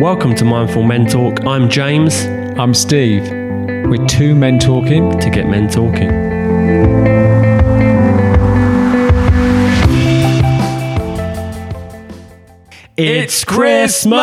Welcome to Mindful Men Talk. I'm James I'm Steve. We're two men talking. to get men talking. It's Christmas!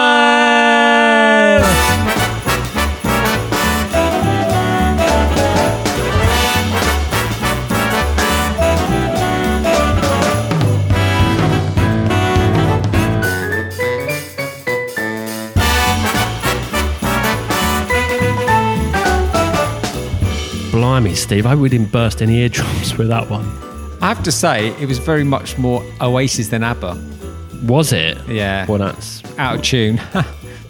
Blimey, Steve, I hope we didn't burst any eardrums with that one. I have to say, it was very much more Oasis than ABBA. Was it? Yeah. Well, that's Out of tune.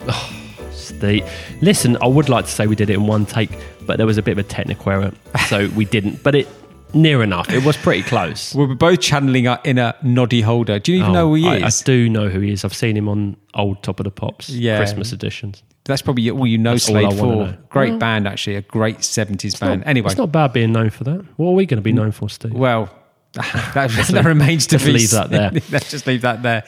Oh, Steve. Listen, I would like to say we did it in one take, but there was a bit of a technical error, so we didn't. But it near enough. It was pretty close. we were both channeling our inner Noddy Holder. Do you even know who he Oh, I, is? I do know who he is. I've seen him on old Top of the Pops Yeah. Christmas editions. That's probably all you know That's all I Slade for. know. Great band, actually. A great 70s band. anyway, It's not bad being known for that. What are we going to be known for, Steve? well, that, that remains to let's be leave that there. Let's just leave that there.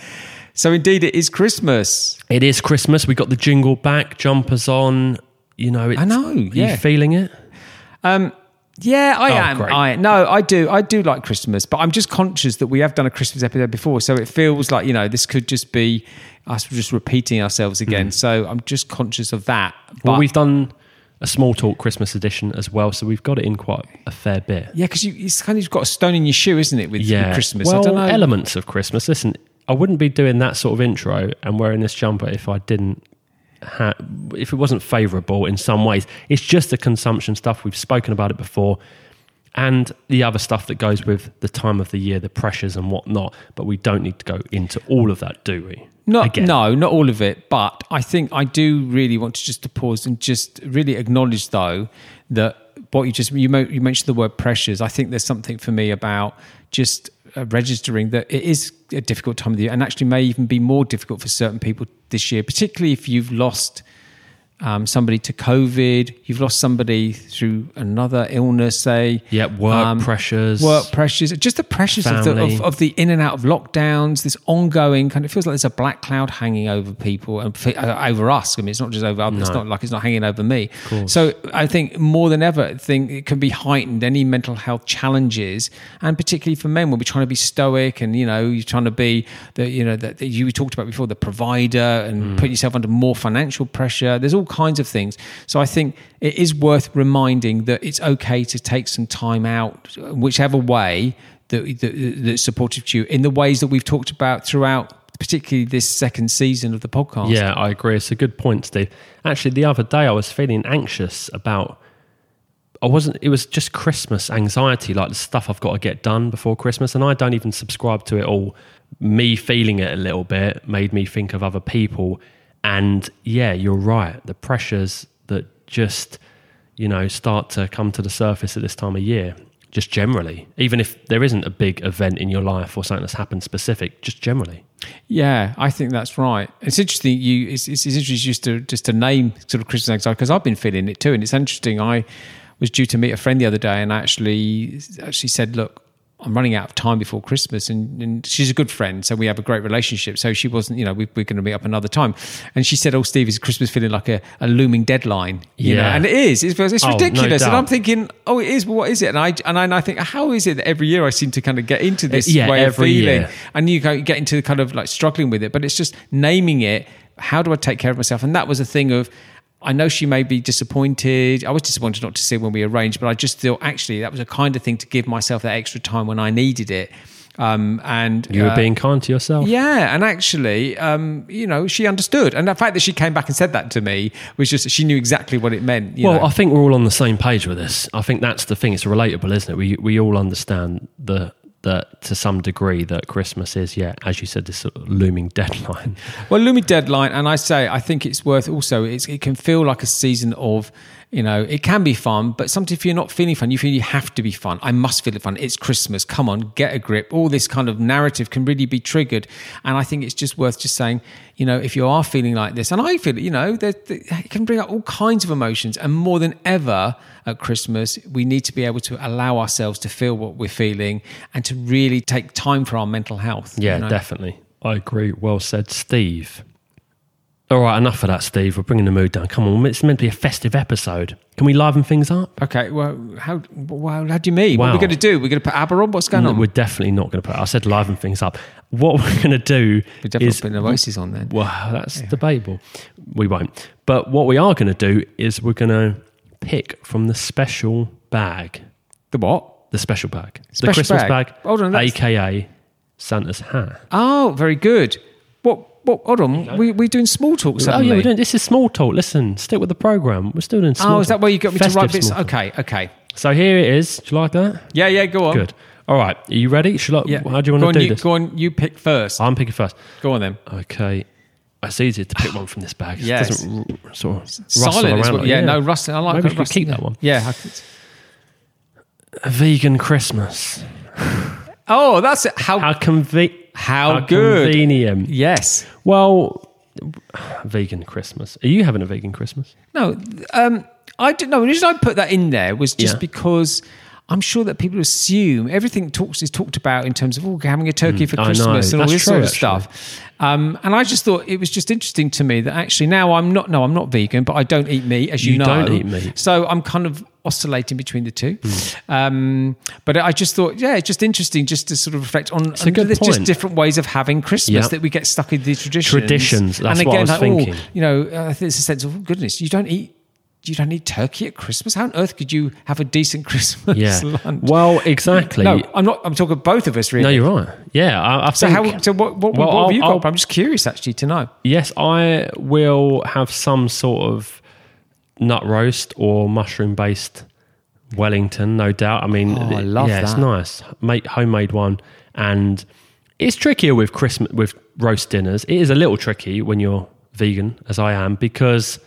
So, indeed, it is Christmas. It is Christmas. We got the jingle back, jumpers on. You know, it's, I know, Are you yeah. feeling it? Um, yeah, I Oh, am. great. I no, I do. I do like Christmas, but I'm just conscious that we have done a Christmas episode before, so it feels like you know this could just be us just repeating ourselves again. So I'm just conscious of that. But Mm. Well, we've done a small talk Christmas edition as well, so we've got it in quite a fair bit. yeah, because you it's kind of got a stone in your shoe, isn't it, with, with. Christmas? Well, I don't know. elements of Christmas. Listen, I wouldn't be doing that sort of intro and wearing this jumper if I didn't. Ha- if it wasn't favourable in some ways, it's just the consumption stuff. We've spoken about it before, and the other stuff that goes with the time of the year, the pressures and whatnot. But we don't need to go into all of that, do we? Not Again. no, not all of it, but I think I do really want to just to pause and just really acknowledge though that what you just you, mo- you mentioned the word pressures. I think there's something for me about just Uh, registering that it is a difficult time of the year, and actually may even be more difficult for certain people this year, particularly if you've lost um, somebody to COVID, you've lost somebody through another illness, say. Yeah, work pressures. Work pressures, just the pressures of the, of, of the in and out of lockdowns, this ongoing kind of feels like there's a black cloud hanging over people and uh, over us. I mean, it's not just over others, it's not like it's not hanging over me. So I think more than ever, I think it can be heightened, any mental health challenges, and particularly for men when we're trying to be stoic and, you know, you're trying to be the, you know, that that you talked about before, the provider and put yourself under more financial pressure. There's all kinds of things. So I think it is worth reminding that it's okay to take some time out, whichever way that, that, that's supportive to you, in the ways that we've talked about throughout, particularly this second season of the podcast. Yeah, I agree. It's a good point, Steve. Actually, the other day I was feeling anxious about. I wasn't. It was just Christmas anxiety, like the stuff I've got to get done before Christmas, and I don't even subscribe to it all. Me feeling it a little bit made me think of other people, and yeah, you're right. The pressures that just you know start to come to the surface at this time of year, just generally, even if there isn't a big event in your life or something that's happened specific, just generally. Yeah, I think that's right. It's interesting. You, it's, it's, interesting just to just to name sort of Christmas anxiety because I've been feeling it too, and it's interesting. I was due to meet a friend the other day, and actually actually said, "Look, I'm running out of time before Christmas," and, and she's a good friend, so we have a great relationship. So she wasn't, you know, we, we're going to meet up another time, and she said, "Oh, Steve, is Christmas feeling like a, a looming deadline?" You know? And it is. It's, it's Oh, no ridiculous, and. I'm thinking, "Oh, it is. But what is it?" And I and I, and I think, how is it that every year I seem to kind of get into this yeah, way of feeling? year. and you go get into the kind of like struggling with it but it's just naming it how do i take care of myself and that was a thing of i know she may be disappointed i was disappointed not to see when we arranged but i just thought actually that was a kind of thing to give myself that extra time when i needed it um, and You were uh, being kind to yourself. yeah, and actually, um, you know, she understood, and the fact that she came back and said that to me was just she knew exactly what it meant. You well, know? I think we're all on the same page with this. I think that's the thing. It's relatable, isn't it? We we all understand the that to some degree that Christmas is, yeah, as you said, this sort of looming deadline. Well, looming deadline, and I say I think it's worth also. It's, it can feel like a season of, you know, it can be fun, but sometimes if you're not feeling fun, you feel you have to be fun. I must feel it fun. It's Christmas. Come on, get a grip. All this kind of narrative can really be triggered, and I think it's just worth just saying, you know, if you are feeling like this, and I feel, it, you know, it can bring up all kinds of emotions, and more than ever at Christmas, we need to be able to allow ourselves to feel what we're feeling and to really take time for our mental health. Yeah, you know? definitely. I agree. Well said, Steve. All right, enough of that, Steve. We're bringing the mood down. Come on, it's meant to be a festive episode. Can we liven things up? Okay, well, how well, how do you mean? What are we going to do? We're going to put ABBA on? What's going No, on? we're definitely not going to put. I said liven things up. What we're going to do We're definitely is putting Oasis on then. Well, that's debatable. We won't. But what we are going to do is we're going to pick from the special bag. The what? The special bag. the Christmas bag? bag. Hold on, AKA Santa's hat. Oh, very good. What? Hold on. We we doing small talk suddenly. Oh, yeah, we're doing, this is small talk. Listen, stick with the program. We're still doing small oh, is that where you got me to write bits? small talk. Okay, okay. So here it is. Do you like that? Yeah, yeah. Go on. Good. All right. Are you ready? Shall I, Yeah. How do you go want on, to do you, this? Go on. You pick first. I'm picking first. Go on then. Okay. It's easier to pick one from this bag. It doesn't r- sort of rustle Silent around. what, like- yeah, no rustling. I like Maybe we keep that one. Yeah. A vegan Christmas. Oh, that's it. How, How conve- How good. convenient. yes. Well, vegan Christmas. Are you having a vegan Christmas? No, um, I don't know. The reason I put that in there was just Yeah. because I'm sure that people assume everything talks is talked about in terms of oh, having a turkey for Mm, know. Christmas and all this true, sort of actually. stuff. Um, and I just thought it was just interesting to me that actually now I'm not. No, I'm not vegan, but I don't eat meat, as you, You know. don't eat meat. So I'm kind of oscillating between the two. Um, but I just thought, yeah, it's just interesting just to sort of reflect on. a good there's just different ways of having Christmas Yep. that we get stuck in these traditions. Traditions, that's and what I again, was like, thinking. Oh, you know, I think it's a sense of oh, goodness. You don't eat. You don't eat turkey at Christmas. How on earth could you have a decent Christmas Yeah. lunch? Well, exactly. no, I'm not. I'm talking both of us, really. No, you're right. Yeah, I, I so think. how? So what? What, Well, what have you I'll- I'm just curious, actually, to know. yes, I will have some sort of nut roast or mushroom based Wellington, no doubt. I mean, Oh, I love yeah, it's nice, Make homemade one, and it's trickier with Christmas with roast dinners. It is a little tricky when you're vegan, as I am, because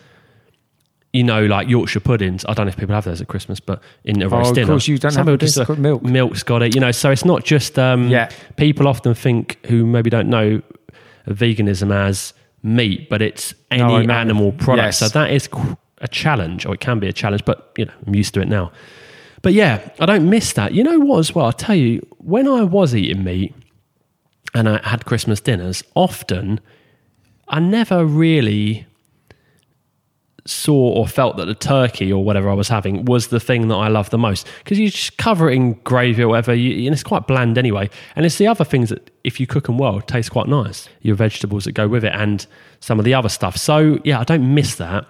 you know, like Yorkshire puddings. I don't know if people have those at Christmas, but in a roast Oh, of dinner, course you don't have it, do. it's milk. Milk's got it, you know. So it's not just um, Yeah. People often think who maybe don't know veganism as meat, but it's any No, animal product. Yes. So that is qu- a challenge, or it can be a challenge. But you know, I'm used to it now. But yeah, I don't miss that. You know what? As well, I tell you, when I was eating meat and I had Christmas dinners, often I never really saw or felt that the turkey or whatever I was having was the thing that I love the most because you just cover it in gravy or whatever, you, and it's quite bland anyway. And it's the other things that, if you cook them well, taste quite nice. Your vegetables that go with it and some of the other stuff. So yeah, I don't miss that.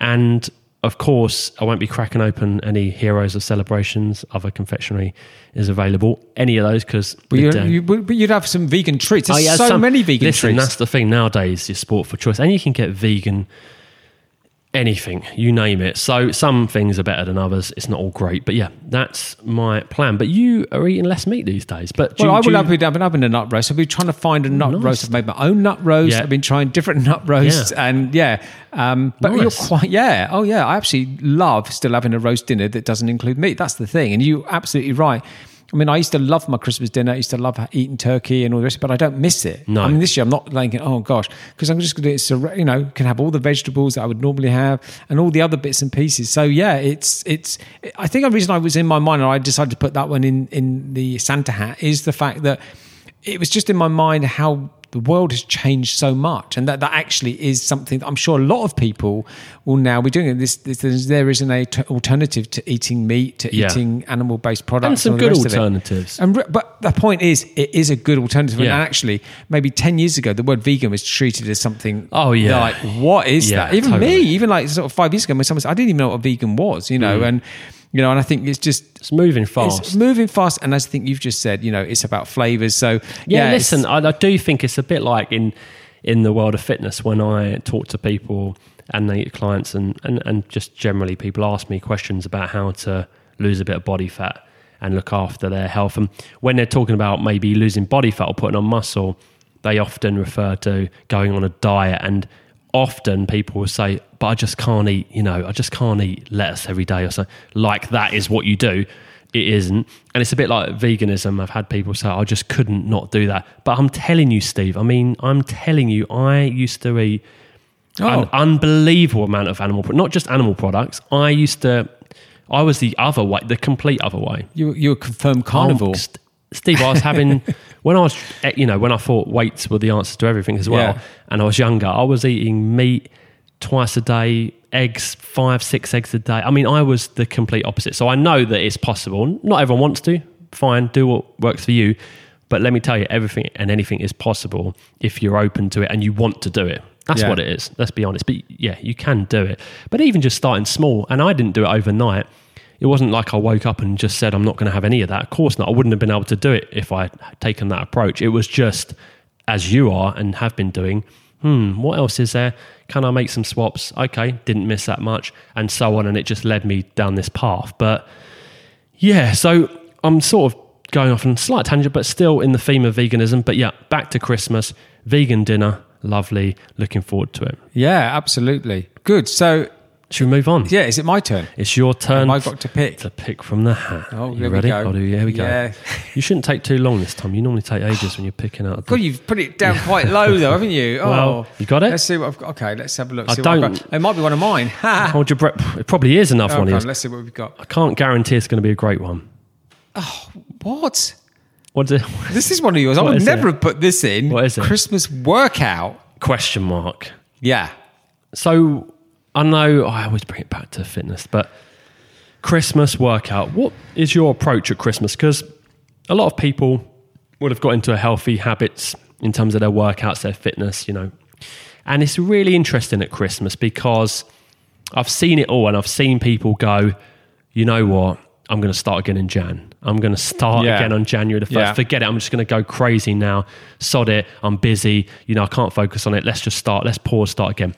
And of course, I won't be cracking open any Heroes of Celebrations. Other confectionery is available. Any of those because But, you, you, but you'd have some vegan treats. There's Oh, yeah, so some- many vegan treats. Listen, treats. that's the thing nowadays. Is sport for choice, and you can get vegan anything, you name it. So some things are better than others. It's not all great, but yeah, that's my plan. But you are eating less meat these days. But Well, you- I will you- have been, I've been having a nut roast. I've been trying to find a nut Nice. roast. I've made my own nut roast. Yeah. I've been trying different nut roasts, Yeah. and yeah. Um, but you're quite, yeah. Oh, yeah. I actually love still having a roast dinner that doesn't include meat. That's the thing, and you're absolutely right. I mean, I used to love my Christmas dinner. I used to love eating turkey and all the rest, but I don't miss it. No. I mean, this year I'm not like, oh gosh, because I'm just going to, you know, can have all the vegetables that I would normally have and all the other bits and pieces. So yeah, it's it's. I think the reason I was in my mind and I decided to put that one in in the Santa hat is the fact that it was just in my mind how the world has changed so much, and that that actually is something that I'm sure a lot of people will now be doing. This, this there is an alternative to eating meat, to Yeah. eating animal based products, and some the good rest of it. alternatives. And re- but the point is, it is a good alternative. Yeah. And actually, maybe ten years ago, the word vegan was treated as something. Oh, yeah. like what is Yeah, that? Even totally. me, even like sort of five years ago, when someone said, I didn't even know what a vegan was, you know, mm. and you know, and I think it's just It's moving fast, it's moving fast. And as I think you've just said, you know, it's about flavors. So yeah, yeah, listen, I, I do think it's a bit like in in the world of fitness when I talk to people and they clients and, and, and just generally people ask me questions about how to lose a bit of body fat and look after their health. And when they're talking about maybe losing body fat or putting on muscle, they often refer to going on a diet and often people will say, but I just can't eat, you know, I just can't eat lettuce every day or something. Like that is what you do. It isn't. And it's a bit like veganism. I've had people say, I just couldn't not do that. But I'm telling you, Steve, I mean, I'm telling you, I used to eat Oh. an unbelievable amount of animal, not just animal products. I used to, I was the other way, the complete other way. you you're a confirmed carnivore. Amongst Steve, I was having when I was, eh, you know, when I thought weights were the answer to everything as well, Yeah. and I was younger, I was eating meat twice a day, eggs five, six eggs a day. I mean, I was the complete opposite. So I know that it's possible. Not everyone wants to. Fine, do what works for you. But let me tell you, everything and anything is possible if you're open to it and you want to do it. That's Yeah. what it is. Let's be honest. But yeah, you can do it. But even just starting small, and I didn't do it overnight. It wasn't like I woke up and just said, I'm not going to have any of that. Of course not. I wouldn't have been able to do it if I had taken that approach. It was just as you are and have been doing, hmm, what else is there? Can I make some swaps? Okay, didn't miss that much, and so on. And it just led me down this path. But yeah, so I'm sort of going off on a slight tangent, but still in the theme of veganism. But yeah, back to Christmas, vegan dinner, lovely. Looking forward to it. Yeah, absolutely. Good. So, Should we move on? yeah, is it my turn? It's your turn. Have I got to pick? to pick from the hat. Oh, you ready? go. I'll do. Here we go. Yeah. You shouldn't take too long this time. You normally take ages when you're picking out. God, you've put it down quite low, though, haven't you? Oh, Well, you got it? Let's see what I've got. Okay, let's have a look. I see what I've don't- got. It might be one of mine. Hold your breath. It probably is another oh, one. Okay, Of yours. let's see what we've got. I can't guarantee it's going to be a great one. Oh, what? What's it? This is one of yours. I would never it? have put this in. What is it? Christmas workout. Question mark. Yeah. So I know I always bring it back to fitness, but Christmas workout. What is your approach at Christmas? Because a lot of people would have got into healthy habits in terms of their workouts, their fitness, you know. And it's really interesting at Christmas because I've seen it all and I've seen people go, you know what? I'm going to start again in Jan. I'm going to start Yeah. again on January the 1st. Yeah. Forget it. I'm just going to go crazy now. Sod it. I'm busy. You know, I can't focus on it. Let's just start. Let's pause, start again.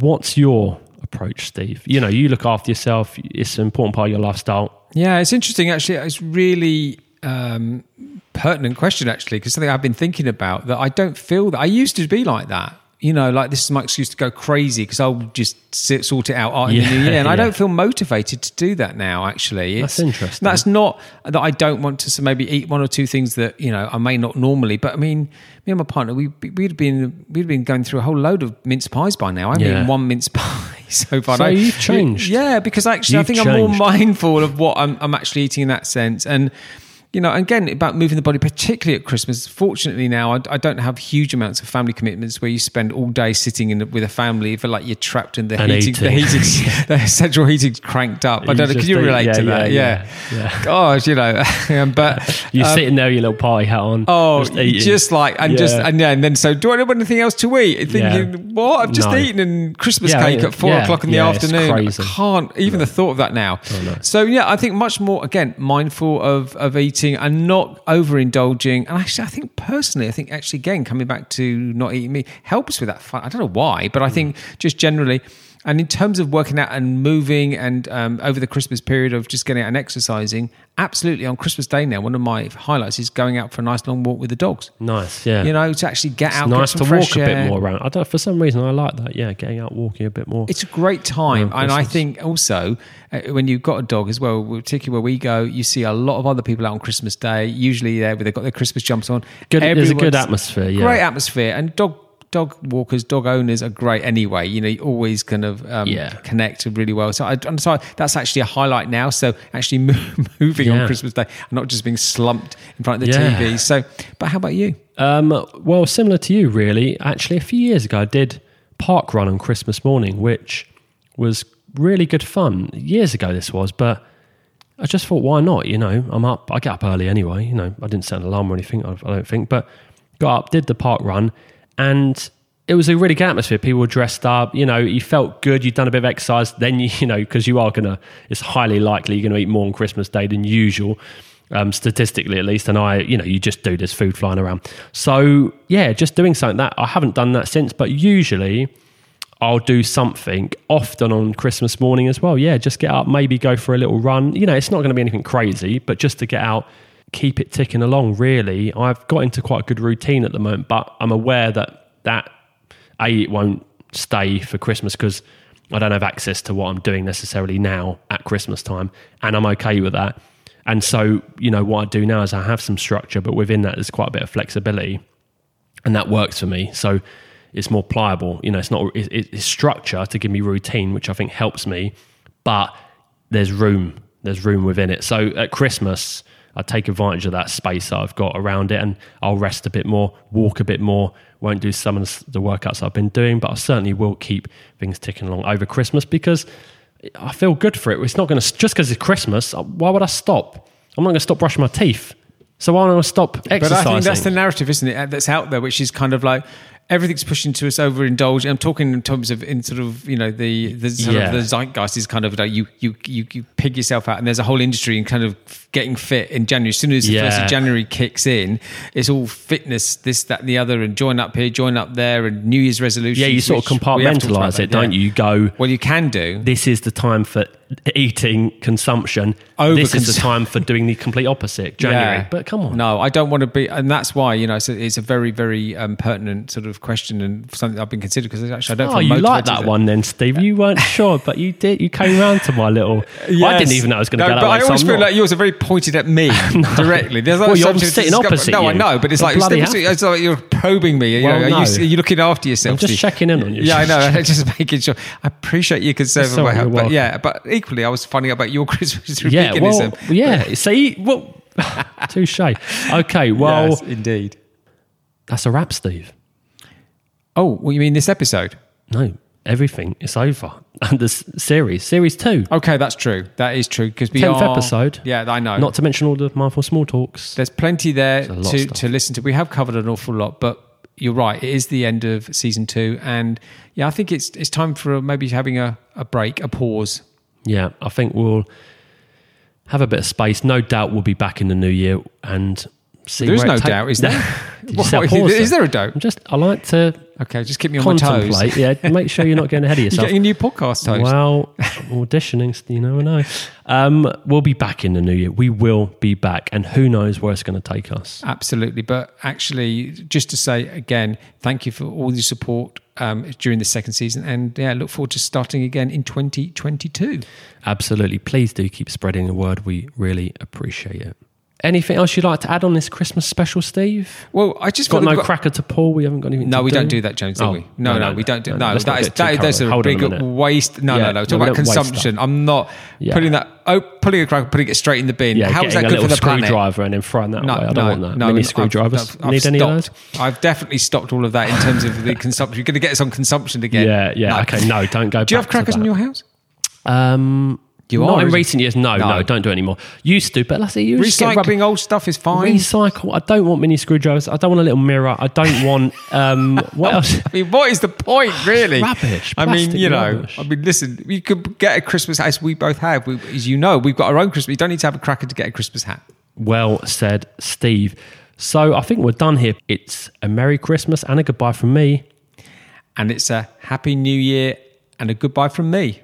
What's your approach, Steve? You know, you look after yourself. It's an important part of your lifestyle. Yeah, it's interesting actually. It's really um, pertinent question actually because something I've been thinking about that I don't feel that I used to be like that. You know, like this is my excuse to go crazy because I'll just sit, sort it out in Yeah, the new year, and I don't feel motivated to do that now. Actually, That's interesting. That's not that I don't want to so maybe eat one or two things that you know I may not normally, but I mean, me and my partner we we'd been we'd been going through a whole load of mince pies by now. I've Yeah. eaten one mince pie so far. So I- you've changed. yeah, because actually, I You've think I'm more mindful of what I'm, I'm actually eating in that sense. And, you know, again, about moving the body, particularly at Christmas. Fortunately, now I, I don't have huge amounts of family commitments where you spend all day sitting in, with a family. You feel like you're trapped in the And heating, the eating. heating, the central heating's cranked up. I You don't know. Can you relate yeah, to that? yeah, Yeah. yeah. Gosh, you know, um, but You're um, sitting there with your little party hat on. Oh, just just, like and just and yeah, and then so do I have anything else to eat? Thinking, what I've just No. eaten and Christmas cake at four o'clock in the afternoon. crazy. I can't even the thought of that now. no. So yeah, I think much more again mindful of of eating and not overindulging. And actually, I think personally, I think actually again coming back to not eating meat helps with that. I don't know why, but I Mm. think just generally. And in terms of working out and moving, and um, over the Christmas period of just getting out and exercising, absolutely on Christmas Day now, one of my highlights is going out for a nice long walk with the dogs Nice, yeah. you know, to actually get it's out, nice get to walk fresh a bit more around. I don't. For some reason, I like that. Yeah, getting out, walking a bit more. It's a great time, and I think also uh, when you've got a dog as well, particularly where we go, you see a lot of other people out on Christmas Day. Usually there, where they've got their Christmas jumps on. Good- there's a good atmosphere, yeah. great atmosphere, and dog. Dog walkers, dog owners are great anyway. You know, you always kind of um, Yeah. connect really well. So, I, am sorry, that's actually a highlight now. So, actually moving Yeah. on Christmas Day, and not just being slumped in front of the Yeah. TV. So, but how about you? Um, well, similar to you, really. Actually, a few years ago, I did park run on Christmas morning, which was really good fun. Years ago, this was, but I just thought, why not? You know, I'm up. I get up early anyway. You know, I didn't set an alarm or anything. I, I don't think, but got up, did the park run, and it was a really good atmosphere. People were dressed up. You know, you felt good. You'd done a bit of exercise. Then you, you know, because you are gonna, it's highly likely you're gonna eat more on Christmas Day than usual um, statistically at least. And I, you know, you just do this food flying around. So yeah, just doing something that I haven't done that since, but usually I'll do something often on Christmas morning as well. Yeah, just get up, maybe go for a little run. You know, it's not going to be anything crazy, but just to get out, keep it ticking along. Really, I've got into quite a good routine at the moment, but I'm aware that that a it won't stay for Christmas because I don't have access to what I'm doing necessarily now at Christmas time, and I'm okay with that. And so, you know, what I do now is I have some structure, but within that, there's quite a bit of flexibility, and that works for me. So it's more pliable. You know, it's not it, it- it's structure to give me routine, which I think helps me, but there's room. There's room within it. So at Christmas, I take advantage of that space that I've got around it, and I'll rest a bit more, walk a bit more. Won't do some of the workouts I've been doing, but I certainly will keep things ticking along over Christmas because I feel good for it. It's not going to just because it's Christmas. uh, Why would I stop? I'm not going to stop brushing my teeth. So why don't I stop exercising? But I think that's the narrative, isn't it? That's out there, which is kind of like everything's pushing to us overindulge. I'm talking in terms of in sort of you know the the sort Yeah. of the zeitgeist is kind of like you you you you pig yourself out, and there's a whole industry in kind of getting fit in January. As soon as the first of January kicks in, it's all fitness, this that and the other, and join up here, join up there, and New Year's resolutions. yeah, you sort of which we have talked about compartmentalize it, don't yeah. you? You go, Well, you can do. this is the time for eating consumption. Over this is the time for doing the complete opposite, January. Yeah. But come on. No, I don't want to be, and that's why you know it's a, it's a very very um, pertinent sort of question and something I've been considering because actually I don't. Oh, feel you like that one then, Steve? You weren't sure, but you did. You came round to my little. I didn't even know I was going to No, go that but way. I always I'm feel not- like yours are very pointed at me directly. There's Well, you're sitting opposite No, I know, but it's like, it's, it's like you're probing me. You Well, know, no. are, you, are you looking after yourself? I'm just checking in on you. Yeah, I know. just making sure. I appreciate your concern That's for my right, health, you're but yeah, but equally, I was finding out about your Christmas through yeah, veganism. well, yeah. See, well, touche. Okay, well, Yes, indeed. that's a wrap, Steve. Oh, well, you mean this episode? No, everything is over. And this series, series two, Okay, that's true. That is true because we 10th are episode. Yeah, I know. Not to mention all the mindful small talks. There's plenty there to, to listen to. We have covered an awful lot, but you're right. It is the end of season two, and yeah, I think it's it's time for maybe having a, a break, a pause. Yeah, I think we'll have a bit of space. No doubt we'll be back in the new year and see. There is where it no take- doubt, is there? What, pause is there? a doubt? I'm just. I like to Okay, just keep me on my toes. Yeah, make sure you're not getting ahead of You're yourself. getting a new podcast host. Well, auditioning, you never know. Um, we'll be back in the new year. We will be back, and who knows where it's going to take us. Absolutely. But actually, just to say again, thank you for all your support um, during the second season. And yeah, look forward to starting again in 2022. Absolutely. Please do keep spreading the word. We really appreciate it. Anything else you'd like to add on this Christmas special, Steve? Well, I just Got no got- cracker to pull. We haven't got anything. No, we do. don't do that, James, do Oh, we? No, no, we don't do. No, let's not that is that, that's a Hold big minute. waste. No, Yeah, no, no. no, Talk about consumption. I'm not Yeah. putting that. Oh, pulling a cracker, putting it straight in the bin. Yeah, How is that good for the planet? screwdriver and then throwing that No, away. I don't no, want that. no. Mini screwdrivers. I've, I've Need any of those? I've definitely stopped all of that in terms of the consumption. You're going to get us on consumption again. Yeah, yeah. Okay, no, don't go. Do you have crackers in your house? Um, You not are, in recent years. No, no, No. don't do it anymore. Used to, but let's say you just get Recycling old stuff is fine. Recycle. I don't want mini screwdrivers. I don't want a little mirror. I don't want um, what else? I mean, what is the point, really? Rubbish. I mean, Plastic you know, rubbish. I mean, listen, you could get a Christmas hat, as we both have. We, as you know, we've got our own Christmas. You don't need to have a cracker to get a Christmas hat. Well said, Steve. So I think we're done here. It's a Merry Christmas and a goodbye from me. And it's a Happy New Year and a goodbye from me.